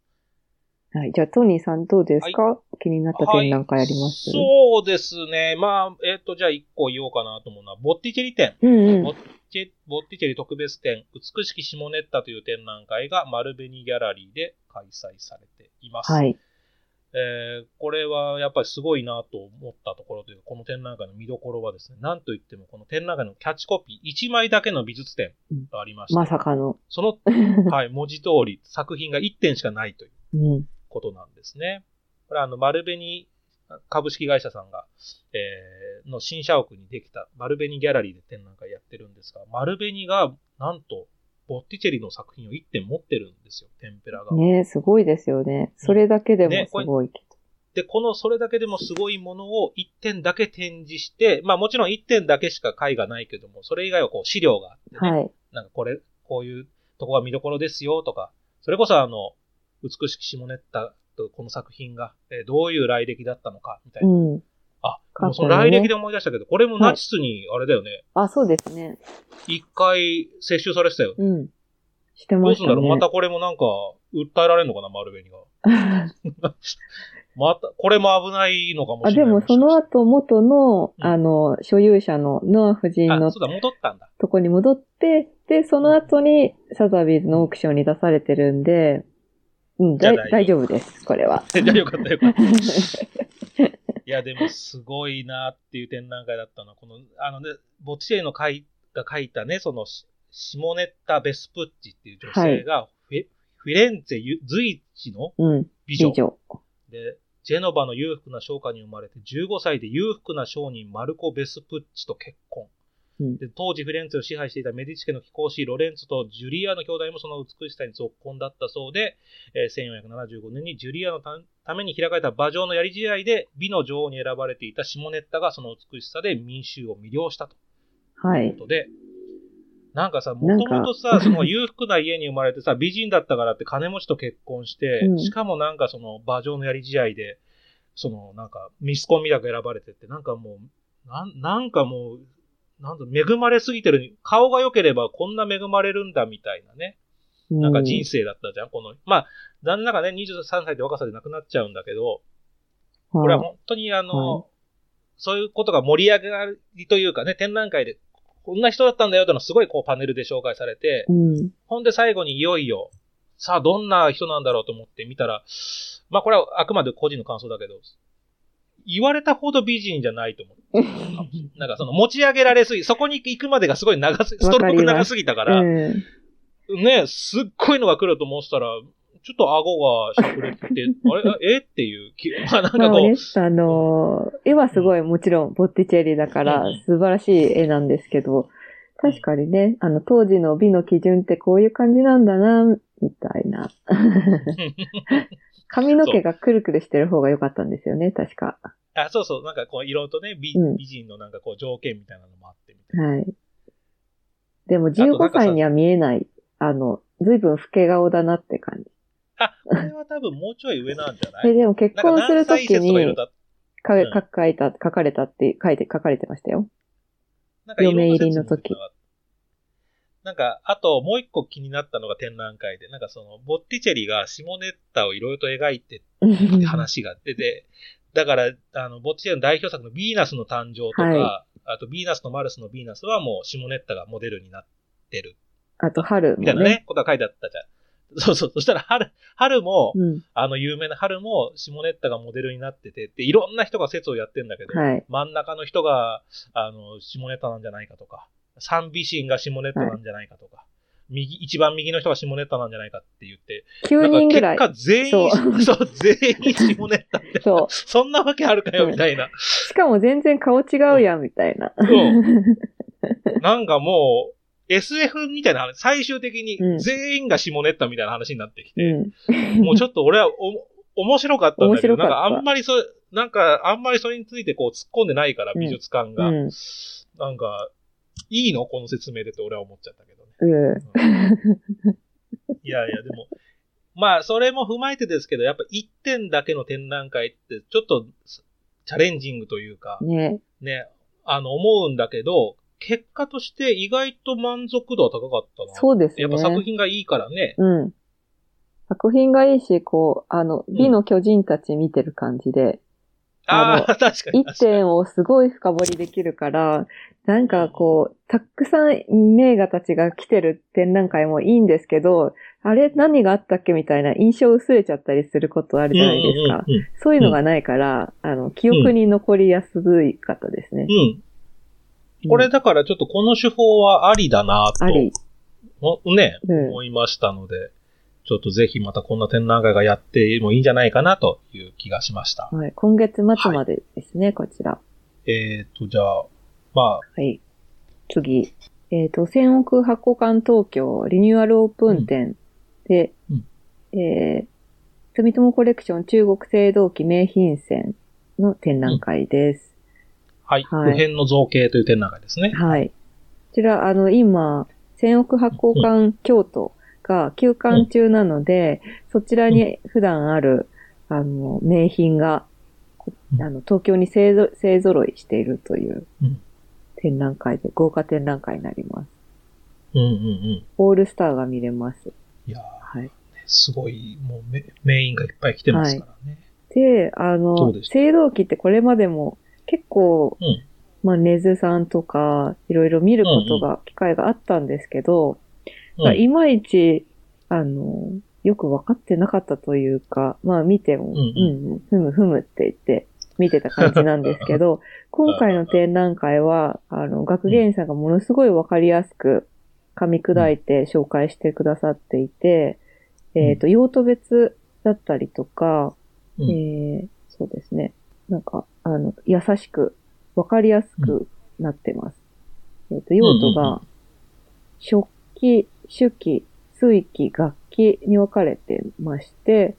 Speaker 2: はい。じゃあ、トニーさんどうですか、気になった展覧会あります、
Speaker 1: そうですね。まあ、えっ、と、じゃあ一個言おうかなと思うのは、ボッティチェリ展。
Speaker 2: うんうん。
Speaker 1: ボッチェボッティチェリ特別展、美しき下ネッタという展覧会が丸紅ギャラリーで開催されています。
Speaker 2: はい。
Speaker 1: えーこれはやっぱりすごいなと思ったところというか、この展覧会の見どころはですね、なんといってもこの展覧会のキャッチコピー、1枚だけの美術展がありまして、
Speaker 2: まさかの。
Speaker 1: その、*laughs* はい、文字通り作品が1点しかないという
Speaker 2: うん。
Speaker 1: ことなんですね。これはあの、丸紅株式会社さんが、えーの新社屋にできた丸紅ギャラリーで展覧会やってるんですが、丸紅がなんと、ボッティチェリの作品を1点持ってるんですよ、テンペラが。
Speaker 2: ねすごいですよね。それだけでも
Speaker 1: ね
Speaker 2: すごいけ
Speaker 1: で、このそれだけでもすごいものを1点だけ展示して、まあもちろん1点だけしか絵がないけども、それ以外はこう資料があって
Speaker 2: ど。
Speaker 1: ね、
Speaker 2: はい。
Speaker 1: なんかこれ、こういうとこが見どころですよとか、それこそあの、美しき下ネッタとこの作品が、えーどういう来歴だったのか、みたいうな。
Speaker 2: ん。
Speaker 1: あ、もうその来歴で思い出したけど、これもナチスに、あれだよね、
Speaker 2: あ、そうですね。
Speaker 1: 一、回接収されてたよ。
Speaker 2: うん。して
Speaker 1: ど
Speaker 2: ましたね。
Speaker 1: うすんだろう？またこれもなんか、訴えられるのかな、丸紅が。*laughs* また、これも危ないのかも
Speaker 2: あ、
Speaker 1: しれない。
Speaker 2: でもその後元の、
Speaker 1: うん
Speaker 2: あの、所有者のノア夫人
Speaker 1: あ、
Speaker 2: の
Speaker 1: そうだ、戻ったんだ。
Speaker 2: とこに戻って、で、その後にサザビーズのオークションに出されてるんで、うん、大丈夫です、これは。*laughs*
Speaker 1: じゃあよかったよかった。*laughs* いや、でもすごいなっていう展覧会だったの。は、この、あのね、ボッチェリの書いが書いたね、その、シネッタ・ベスプッチっていう女性が、フェフィレンツェゆ随一の
Speaker 2: うん、
Speaker 1: 美女。で、ジェノバの裕福な商家に生まれて、15歳で裕福な商人マルコ・ベスプッチと結婚。
Speaker 2: うん。
Speaker 1: で当時フィレンツェを支配していたメディチ家の貴公子ロレンツォとジュリアの兄弟もその美しさに続婚だったそうで、えー1475年にジュリアのたために開かれた馬上のやり試合で美の女王に選ばれていたシモネッタがその美しさで民衆を魅了したと
Speaker 2: はい。
Speaker 1: ことで、なんかさ、もともとさ、その裕福な家に生まれてさ、美人だったからって金持ちと結婚して、
Speaker 2: うん
Speaker 1: しかもなんかその馬上のやり試合で、そのなんかミスコンみたく選ばれてって、なんかもう、なんなんかもう、なんだ、恵まれすぎてる、顔が良ければこんな恵まれるんだみたいなね。なんか人生だったじゃん、この、まあ、旦那がね、23歳で若さで亡くなっちゃうんだけど、これは本当にあの、はい、そういうことが盛り上がりというかね、展覧会で、こんな人だったんだよってのはすごいこうパネルで紹介されて、うん、ほんで最後にいよいよ、さあどんな人なんだろうと思って見たら、まあこれはあくまで個人の感想だけど、言われたほど美人じゃないと思う。*laughs* なんかその持ち上げられすぎ、そこに行くまでがすごい長す、ストローク長すぎたから、ね、すっごいのが来ると思ってたら、ちょっと顎がしゃくれてて、*laughs* あれ、え？っていう、*laughs*
Speaker 2: まあなんかこう。まあね、あの絵はすごいもちろんボッティチェリだから素晴らしい絵なんですけど、確かにね、あの当時の美の基準ってこういう感じなんだな、みたいな。*laughs* 髪の毛がくるくるしてる方が良かったんですよね、確か。
Speaker 1: あ、そうそう、なんかこう、色とね、美,、美人のなんかこう、条件みたいなのもあってみたいな。はい。
Speaker 2: でも15歳には見えない、あの、ずいぶん老け顔だなって感じ。
Speaker 1: あ、これは多分もうちょい上なんじゃない？
Speaker 2: え、でも結婚するときに、か、書いた、書かれたって書いて、書かれてましたよ。なんか嫁入りの時。
Speaker 1: なんか、あともう一個気になったのが展覧会で、なんかその、ボッティチェリがシモネッタをいろいろと描いてって *laughs* 話が出て、だから、あの、ボッティチェリの代表作のヴィーナスの誕生とか、はい、あとヴィーナスとマルスのヴィーナスはもうシモネッタがモデルになってる。
Speaker 2: あと春、
Speaker 1: ね、みたいなね、ことが書いてあったじゃん。そうそう。そしたら、春、春も、うん、あの、有名な春も、シモネッタがモデルになってて、で、いろんな人が説をやってんだけど、はい、真ん中の人が、あの、シモネッタなんじゃないかとか、三美神がシモネッタなんじゃないかとか、はい、右、一番右の人がシモネッタなんじゃないかって言って、
Speaker 2: 9人ぐらい。
Speaker 1: 結果全員、そう *laughs* そう、全員シモネッタって、そう。そんなわけあるかよ、みたいな。
Speaker 2: しかも全然顔違うやん、みたいな。そう。
Speaker 1: なんかもう、SF みたいな話、最終的に全員が下ネッタみたいな話になってきて、うん、*laughs* もうちょっと俺はお、面白かったんだけど、なんかあんまりそ、なんかあんまりそれについてこう突っ込んでないから、美術館が。うん、なんか、いいのこの説明でって俺は思っちゃったけどね。うん、いやいや、でも、まあ、それも踏まえてですけど、やっぱ1点だけの展覧会って、ちょっとチャレンジングというか、ね、ね、あの、思うんだけど、結果として意外と満足度は高かったな。
Speaker 2: そうですね。
Speaker 1: やっぱ作品がいいからね。
Speaker 2: うん。作品がいいし、こう、あの、美の巨人たち見てる感じで。うん、
Speaker 1: ああ、*laughs* 確かに。
Speaker 2: 一点をすごい深掘りできるから、なんかこう、たくさん名画たちが来てる展覧会もいいんですけど、あれ何があったっけみたいな印象薄れちゃったりすることあるじゃないですか。そういうのがないから、あの、記憶に残りやすい方ですね。
Speaker 1: うんこれだからちょっとこの手法はありだなと、ね、うん、思いましたので、ちょっとぜひまたこんな展覧会がやってもいいんじゃないかなという気がしました。
Speaker 2: はい。今月末までですね、はい、こちら。
Speaker 1: えっ、ー、と、じゃあ、まあ。
Speaker 2: はい。次。えっ、ー、と、千億箱館東京リニューアルオープン展で、うんうん、えー、住友コレクション中国青銅器名品展の展覧会です。
Speaker 1: はい。はい、普遍の造形という展覧会ですね。
Speaker 2: はい。こちら、あの、今、千億発行館京都が休館中なので、うん、そちらに普段ある、あの、名品が、あの、東京に勢ぞ勢揃いしているという展覧会で、豪華展覧会になります。
Speaker 1: うんうんうん。
Speaker 2: オールスターが見れます。
Speaker 1: いやはい。すごい、もうメメインがいっぱい来てますからね。
Speaker 2: はい、で、あの、青銅器ってこれまでも結構、うん、まあ、ネズさんとか、いろいろ見ることが、機会があったんですけど、うん。うん、いまいち、あの、よく分かってなかったというか、まあ見ても、うん、うん、ふむふむって言って見てた感じなんですけど、*laughs* 今回の展覧会は、あの、学芸員さんがものすごい分かりやすく噛み砕いて紹介してくださっていて、えっ、ー、と、用途別だったりとか、えー、そうですね。なんか、あの、優しく、わかりやすくなってます。うん、えっ、ー、と、用途が、食器、手器、水器、楽器に分かれてまして、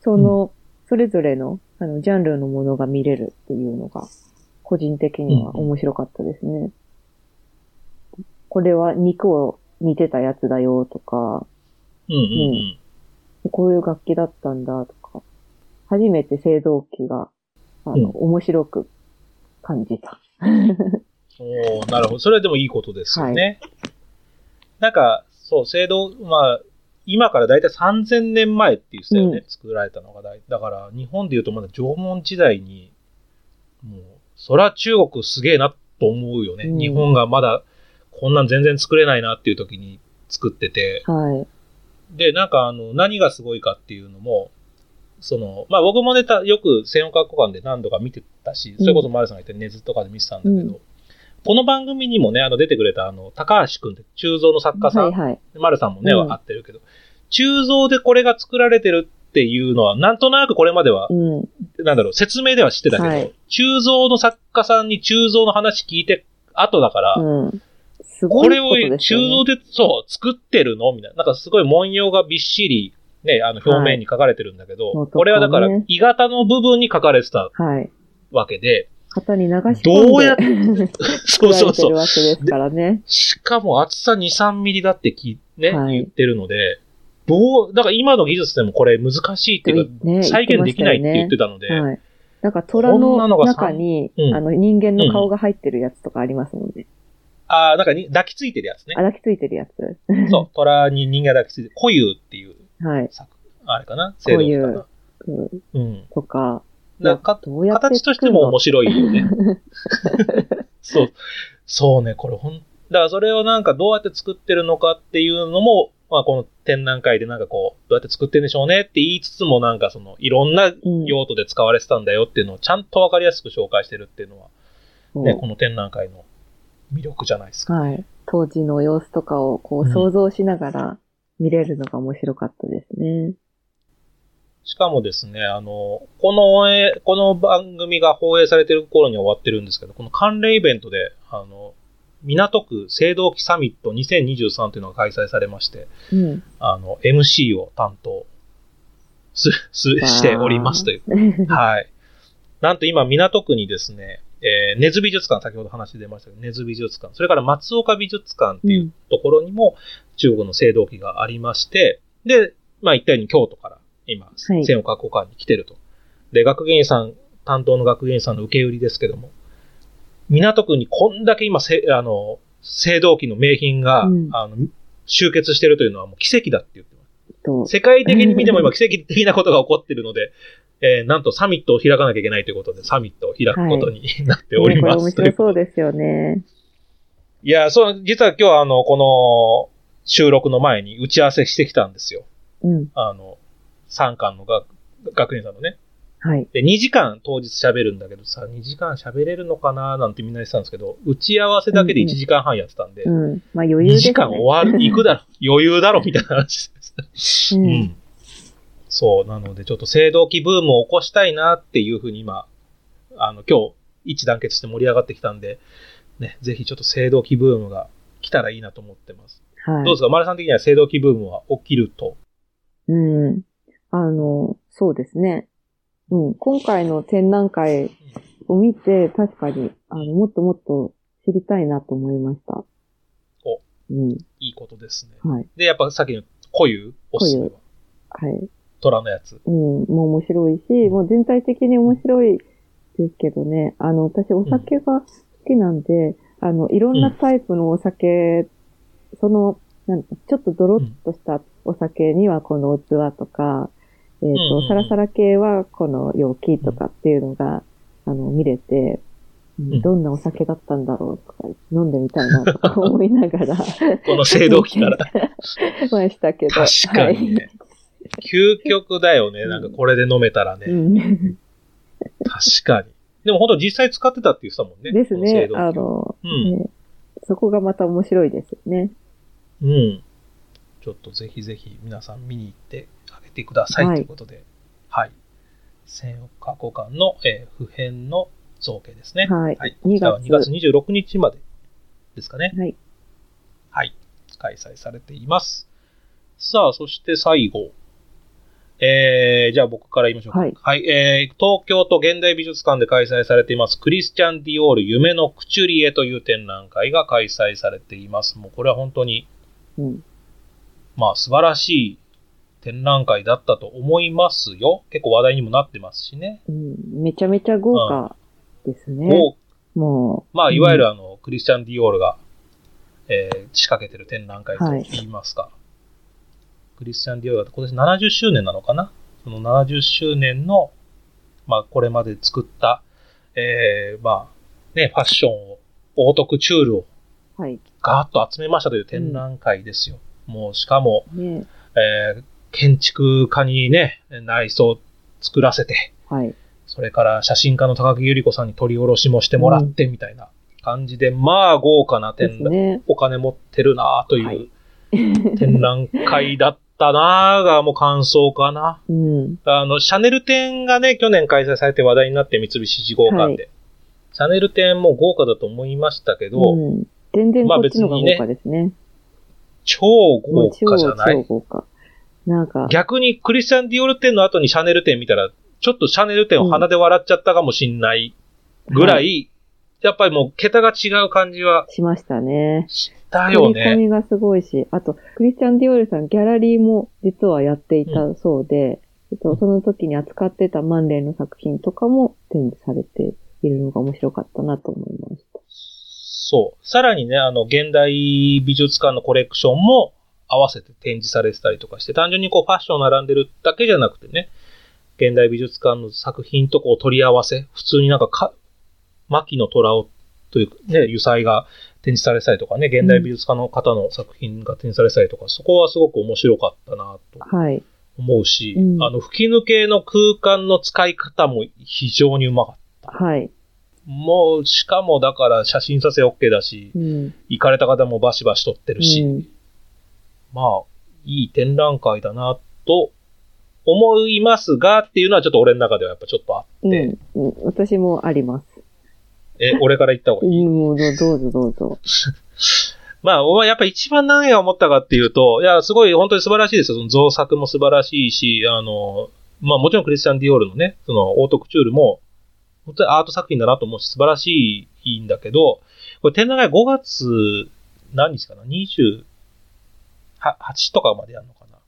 Speaker 2: その、それぞれの、あの、ジャンルのものが見れるっていうのが、個人的には面白かったですね。うん、これは肉を煮てたやつだよとか、
Speaker 1: うんうん
Speaker 2: うん、こういう楽器だったんだとか、初めて青銅器があの、うん、面白く感じた。
Speaker 1: おーなるほど。それはでもいいことですよね。なんか、そう、聖堂、まあ、今からだいたい3000年前って言ってたよね、
Speaker 2: うん
Speaker 1: 作られたのがだい。だから、日本で言うとまだ縄文時代に、もう、そら中国すげえなと思うよね。
Speaker 2: うん
Speaker 1: 日本がまだ、こんなん全然作れないなっていう時に作ってて。
Speaker 2: はい。
Speaker 1: で、なんかあの、何がすごいかっていうのも、その、まあ僕もネタ、よく専用学校館で何度か見てたし、それこそマルさんが言ってネズとかで見てたんだけど、
Speaker 2: うん
Speaker 1: この番組にもね、あの出てくれたあの、高橋くんって鋳造の作家さん、
Speaker 2: はいはい。
Speaker 1: マルさんもね、
Speaker 2: うん
Speaker 1: 会ってるけど、鋳造でこれが作られてるっていうのは、なんとなくこれまでは、
Speaker 2: うん。
Speaker 1: なんだろう、説明では知ってたけど、
Speaker 2: はい
Speaker 1: 鋳造の作家さんに鋳造の話聞いて、後だから、
Speaker 2: うん。すごい
Speaker 1: これを。鋳造で、そう、作ってるの？みたいな。なんかすごい文様がびっしり、ね、あの表面に書かれてるんだけど、
Speaker 2: はい
Speaker 1: これはだから
Speaker 2: ね、
Speaker 1: 鋳型の部分に書かれてた
Speaker 2: はい。
Speaker 1: わけで、
Speaker 2: 型に流し込んで。
Speaker 1: どうやっ *laughs* そうそうそう。
Speaker 2: わけですからね。
Speaker 1: しかも厚さ2、3ミリだってき、ね、
Speaker 2: はい
Speaker 1: 言ってるので、どう、だから今の技術でもこれ難しいっていうか、
Speaker 2: ね
Speaker 1: 再現できないって言ってたので、
Speaker 2: はい。なんか虎
Speaker 1: の
Speaker 2: 中に、
Speaker 1: うん
Speaker 2: あの人間の顔が入ってるやつとかありますもんね。
Speaker 1: ああ、なんかに抱きついてるやつね
Speaker 2: あ、。抱きついてるやつ。
Speaker 1: そう、虎に人間が抱きついて、固有っていう
Speaker 2: はい。
Speaker 1: 作、あれかな？制度かな。
Speaker 2: うん
Speaker 1: うん。
Speaker 2: とか、
Speaker 1: なんか
Speaker 2: どうやって
Speaker 1: 形としても面白いよね。*laughs* そう。そうね、これほん、だからそれをなんかどうやって作ってるのかっていうのも、まあこの展覧会でなんかこう、どうやって作ってるんでしょうねって言いつつもなんかその、いろんな
Speaker 2: うん
Speaker 1: 用途で使われてたんだよっていうのをちゃんとわかりやすく紹介してるっていうのは、
Speaker 2: そう
Speaker 1: ね、この展覧会の魅力じゃないですか。
Speaker 2: はい。当時の様子とかをこ
Speaker 1: う
Speaker 2: うん想像しながら見れるのが面白かったですね。
Speaker 1: しかもですね、あの、このこの番組が放映されてる頃には終わってるんですけど、この関連イベントで、あの、港区青銅器サミット2023というのが開催されまして、
Speaker 2: うん。
Speaker 1: あの、MC を担当す、す、しておりますという。*laughs* はい。なんと今、港区にですね、えー、根津美術館、先ほど話出ましたけど、根津美術館、それから松岡美術館っていうところにも中国の青銅器がありまして、で、まあ一体に京都から今、
Speaker 2: い
Speaker 1: 千岡古館に来てると。で、学芸員さん、担当の学芸員さんの受け売りですけども、港区にこんだけ今、せあの、青銅器の名品が、
Speaker 2: うん
Speaker 1: あの、集結してるというのはもう奇跡だって言ってます。
Speaker 2: と
Speaker 1: 世界的に見ても今奇跡的なことが起こっているので、*laughs* えーなんとサミットを開かなきゃいけないということで、サミットを開くことになっており
Speaker 2: ねこれ
Speaker 1: ます。
Speaker 2: 面白そうですよね。
Speaker 1: いや、そう、実は今日はあの、この収録の前に打ち合わせしてきたんですよ。
Speaker 2: うん。
Speaker 1: あの、3巻のが学園さんのね。
Speaker 2: はい。
Speaker 1: で、2時間当日喋るんだけどさ、2時間喋れるのかななんてみんな言ってたんですけど、打ち合わせだけで1時間半やってたんで、
Speaker 2: うん。まあ余裕
Speaker 1: 2
Speaker 2: ですね。
Speaker 1: 時間終わる、行くだろ、*laughs* 余裕だろ、みたいな話です。
Speaker 2: う。
Speaker 1: うんん。そう、なので、ちょっと青銅器ブームを起こしたいなっていうふうに今、あの、今日、一致団結して盛り上がってきたんで、ね、ぜひちょっと青銅器ブームが来たらいいなと思ってます。
Speaker 2: はい。
Speaker 1: どうですか？丸さん的には青銅器ブームは起きると。
Speaker 2: うん。あの、そうですね。うん。今回の展覧会を見て、確かに、あの、もっともっと知りたいなと思いました。
Speaker 1: お
Speaker 2: うん。
Speaker 1: いいことですね。
Speaker 2: はい。
Speaker 1: で、やっぱさっきの固有おすすめは？
Speaker 2: はい。
Speaker 1: 虎のやつ。
Speaker 2: うん。もう面白いし、もう全体的に面白いですけどね。あの、私お酒が好きなんで、あの、いろんなタイプのお酒、その、なんちょっとドロッとしたお酒にはこの器とか、えっ、
Speaker 1: うんうんうん
Speaker 2: と、サラサラ系はこの容器とかっていうのが、あの、見れて、どんなお酒だったんだろうとか、飲んでみたいなとか思いながら、
Speaker 1: この青銅器から。*laughs*
Speaker 2: ましたけど。
Speaker 1: 確かにね。究極だよね。なんかこれで飲めたらね。
Speaker 2: はい。うん
Speaker 1: 確かに。でも本当実際使ってたって言ってたもんね。
Speaker 2: ですね。あの、
Speaker 1: うん。
Speaker 2: ねそこがまた面白いですよね。
Speaker 1: うん。ちょっとぜひぜひ皆さん見に行ってあげてください
Speaker 2: はい
Speaker 1: ということで、はい。千億古館の、えー普遍の造形ですね。
Speaker 2: はい
Speaker 1: はい。
Speaker 2: 2
Speaker 1: こちらは2月26日までですかね。
Speaker 2: はい。
Speaker 1: はい。開催されています。さあ、そして最後。えー、じゃあ僕から言いましょうか。
Speaker 2: はい
Speaker 1: えー、東京都現代美術館で開催されています、クリスチャン・ディオール夢のクチュリエという展覧会が開催されています。もうこれは本当に、
Speaker 2: うん。
Speaker 1: まあ素晴らしい展覧会だったと思いますよ。結構話題にもなってますしね。
Speaker 2: うん。めちゃめちゃ豪華ですね。
Speaker 1: も
Speaker 2: も
Speaker 1: う、まあいわゆるあの、クリスチャン・ディオールが、えー仕掛けてる展覧会と言いますか。クリスチャン・ディオールが今年70周年なのかな？その70周年の、まあ、これまで作った、えー、まあ、ね、ファッションを、オートクチュールを
Speaker 2: はい。
Speaker 1: ガーッと集めましたという展覧会ですよ。もう、しかも、
Speaker 2: ね。
Speaker 1: えー建築家にね、内装を作らせて、
Speaker 2: はい。
Speaker 1: それから写真家の高木由里子さんに取り下ろしもしてもらってみたいな感じで、まあ豪華な
Speaker 2: で
Speaker 1: 展覧、
Speaker 2: すね。
Speaker 1: お金持ってるなと
Speaker 2: はいいう
Speaker 1: 展覧会だったながもう感想かな。
Speaker 2: うん。
Speaker 1: あの、シャネル展がね、去年開催されて話題になって三菱1号館で。シャネル展も豪華だと思いましたけど、
Speaker 2: うん。全然
Speaker 1: まあ
Speaker 2: こっちの方が豪華ですね。
Speaker 1: 超豪華じゃない？
Speaker 2: 超豪華。なんか、
Speaker 1: 逆にクリスチャン・ディオール店の後にシャネル店見たら、ちょっとシャネル店を鼻で笑っちゃったかもしんないぐらい、
Speaker 2: は
Speaker 1: やっぱりもう桁が違う感じは
Speaker 2: しましたね。
Speaker 1: したよ
Speaker 2: 取り込
Speaker 1: ね。
Speaker 2: みがすごいし、あと、クリスチャン・ディオールさん、ギャラリーも実はやっていたそうで、えっと、その時に扱ってたマンレーの作品とかも展示されているのが面白かったなと思いました。
Speaker 1: そう。さらにね、あの、現代美術館のコレクションも合わせて展示されてたりとかして、単純にこうファッション並んでるだけじゃなくてね、現代美術館の作品とこう取り合わせ、普通になんかか、牧野虎をというね、油彩が展示されてたりとかね、現代美術家の方の作品が展示されてたりとか、そこはすごく面白かったなと
Speaker 2: はい。
Speaker 1: 思うし、
Speaker 2: うん
Speaker 1: あの、吹き抜けの空間の使い方も非常にうまかった。
Speaker 2: はい。
Speaker 1: もう、しかもだから写真撮影 OK だし、
Speaker 2: うん。
Speaker 1: 行かれた方もバシバシ撮ってるし、
Speaker 2: うん
Speaker 1: まあ、いい展覧会だな、と思いますが、っていうのはちょっと俺の中ではやっぱちょっとあって、
Speaker 2: うん。うん私もあります。
Speaker 1: え、俺から言った方がいい、
Speaker 2: うん、もうどどうぞどうぞ。*laughs*
Speaker 1: まあ、お前やっぱ一番何が思ったかっていうと、いや、すごい本当に素晴らしいですよ。その造作も素晴らしいし、あの、まあもちろんクリスチャン・ディオールのね、そのオートクチュールも、本当にアート作品だなと思うし、素晴らしいんだけど、これ展覧会5月、何日かな ?28 とかまでやるのかな？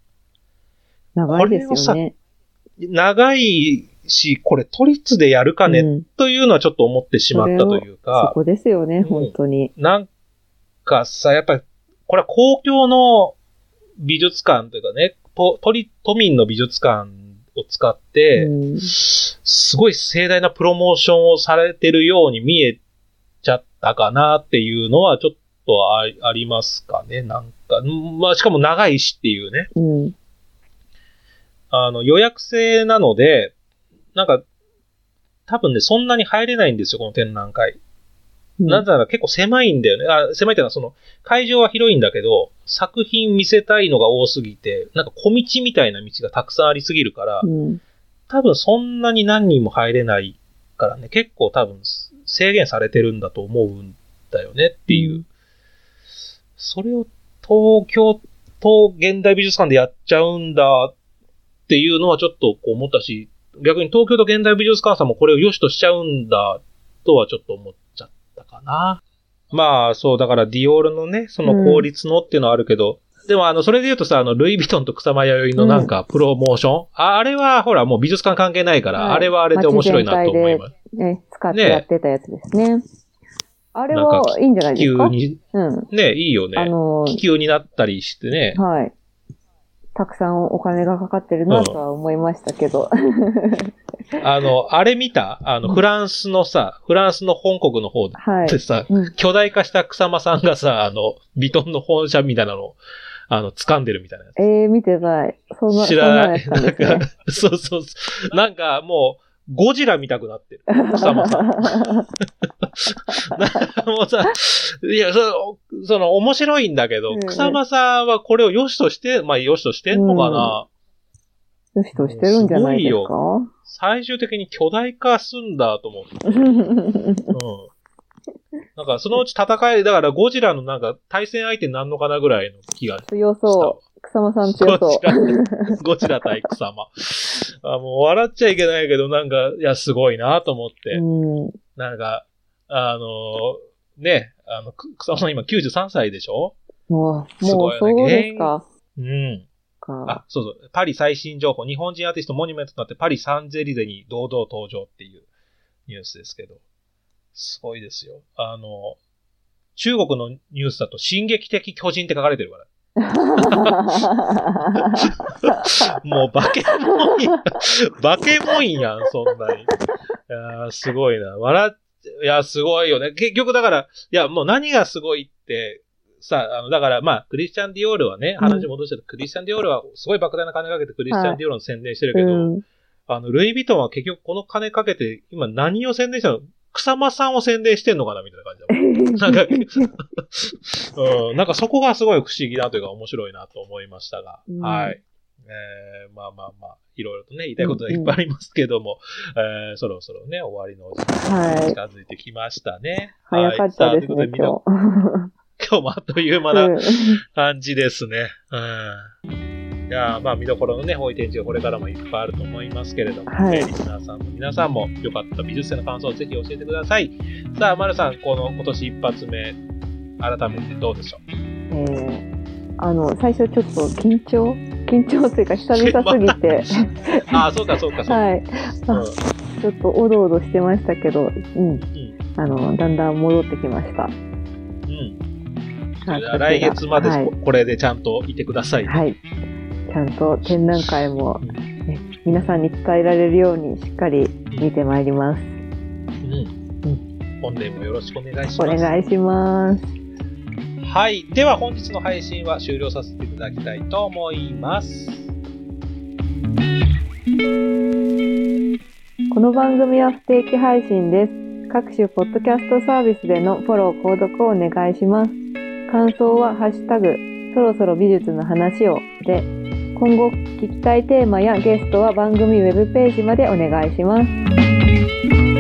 Speaker 2: 長いですよね。
Speaker 1: 長いし、これ都立でやるかね、
Speaker 2: うん
Speaker 1: というのはちょっと思ってしまったという
Speaker 2: そ
Speaker 1: か、
Speaker 2: こですよね、
Speaker 1: ん
Speaker 2: 本当に。
Speaker 1: なんかさ、やっぱり、これは公共の美術館というかね、都都民の美術館を使って、
Speaker 2: うん
Speaker 1: すごい盛大なプロモーションをされてるように見えちゃったかなっていうのはちょっとあありますかね、なんか。んまあ、しかも長いしっていうね。
Speaker 2: うん。
Speaker 1: あの、予約制なので、なんか、多分ね、そんなに入れないんですよ、この展覧会。なぜなら結構狭いんだよね。あ狭いっていうのは、その、会場は広いんだけど、作品見せたいのが多すぎて、なんか小道みたいな道がたくさんありすぎるから、
Speaker 2: うん。
Speaker 1: 多分そんなに何人も入れないからね、結構多分制限されてるんだと思うんだよねっていう。
Speaker 2: うん
Speaker 1: それを東京と現代美術館でやっちゃうんだっていうのはちょっとこう思ったし、逆に東京と現代美術館さんもこれを良しとしちゃうんだとはちょっと思っな。まあそう、だからディオールのね、その効率のっていうのはあるけど、でもあの、それで言うとさ、あの、ルイ・ヴィトンと草間彌生のなんか、プロモーション、ああれは、ほら、もう美術館関係ないから、
Speaker 2: はい
Speaker 1: あれはあれで面白いなと思います。
Speaker 2: ね、使ってやってたやつですね。あれはいいんじゃないですか？
Speaker 1: 急に、
Speaker 2: うん。
Speaker 1: ね、いいよね。
Speaker 2: あの、
Speaker 1: 気球になったりしてね。
Speaker 2: はい。たくさんお金がかかってるなとは思いましたけど。*laughs*
Speaker 1: あの、あれ見た？あの、フランスのさ、フランスの本国の方
Speaker 2: はい
Speaker 1: で。さ、
Speaker 2: うん
Speaker 1: 巨大化した草間さんがさ、あの、ビトンの本社みたいなのを、あの、掴んでるみたいなやつ。
Speaker 2: えー、見てない。そんな、
Speaker 1: 知らない。
Speaker 2: なん
Speaker 1: か、そうそうそう。なんかもう、ゴジラ見たくなってる。草間さん。*laughs* もうさ、いや、そその、面白いんだけど、
Speaker 2: うんうん
Speaker 1: 草間さんはこれを良しとして、まあ、良しとしてんのかな、
Speaker 2: よしとしてるんじゃないですか？
Speaker 1: 最終的に巨大化すんだと思って。*laughs* うん。なんか、そのうち戦い、だからゴジラのなんか対戦相手になんのかなぐらいの気が
Speaker 2: 強そう。草間さん強そ
Speaker 1: ゴジラ、ゴジラ対草間。あ、もう笑っちゃいけないけど、なんか、いや、すごいなと思って。
Speaker 2: う。うん。
Speaker 1: なんか、あのね、あの、く草間さん今93歳でしょ
Speaker 2: もう、
Speaker 1: す
Speaker 2: も
Speaker 1: ごいうね
Speaker 2: そうですか。
Speaker 1: うん。
Speaker 2: か
Speaker 1: あ、そうそう。パリ最新情報。日本人アーティストモニュメントとなってパリサンゼリゼに堂々登場っていうニュースですけど。すごいですよ。あの、中国のニュースだと、進撃的巨人って書かれてるから。*laughs* もう化け物や、化け物やん、そんなに。いやすごいな。笑っ、いや、すごいよね。結局だから、いや、もう何がすごいって、さあ、あの、だから、まあ、クリスチャン・ディオールはね、話戻してる、うん、クリスチャン・ディオールはすごい莫大な金かけてクリスチャン・ディオールの宣伝してるけど、はいうん、あの、ルイ・ヴィトンは結局この金かけて、今何を宣伝したの？草間さんを宣伝してんのかなみたいな感じだなんか、うん、なんかそこがすごい不思議だというか面白いなと思いましたが、うん、はい。えー、まあまあまあ、いろいろとね、言いたいことはいっぱいありますけども、うんうん、えー、そろそろね、終わりのお時間が近づいてきましたね。
Speaker 2: はい、早かったですね、はい、今日。*laughs*
Speaker 1: 今日もあっという間な感じですね。うんいやまあ見どころのね、多い展示がこれからもいっぱいあると思いますけれども、はい、リスナーさんの皆さんもよかった美術展の感想をぜひ教えてください。さあ、丸さん、この今年一発目、改めてどうでしょう？え
Speaker 2: ー、あの、最初ちょっと緊張？*laughs* 緊張というか久々すぎて *laughs*
Speaker 1: ああ、そうかそうかそうか。はい。うん、
Speaker 2: ちょっとおどおどしてましたけど、うん。うん、あの、だんだん戻ってきました。うん。
Speaker 1: 来月までこれでちゃんといてください、
Speaker 2: はい。ちゃんと展覧会も、ね、皆さんに伝えられるようにしっかり見てまいります。
Speaker 1: 本年もよろしくお願いします。
Speaker 2: お願いします。
Speaker 1: はい。では本日の配信は終了させていただきたいと思います。
Speaker 2: この番組は不定期配信です。各種ポッドキャストサービスでのフォロー、購読をお願いします。感想はハッシュタグ、そろそろ美術の話をで今後聞きたいテーマやゲストは番組ウェブページまでお願いします。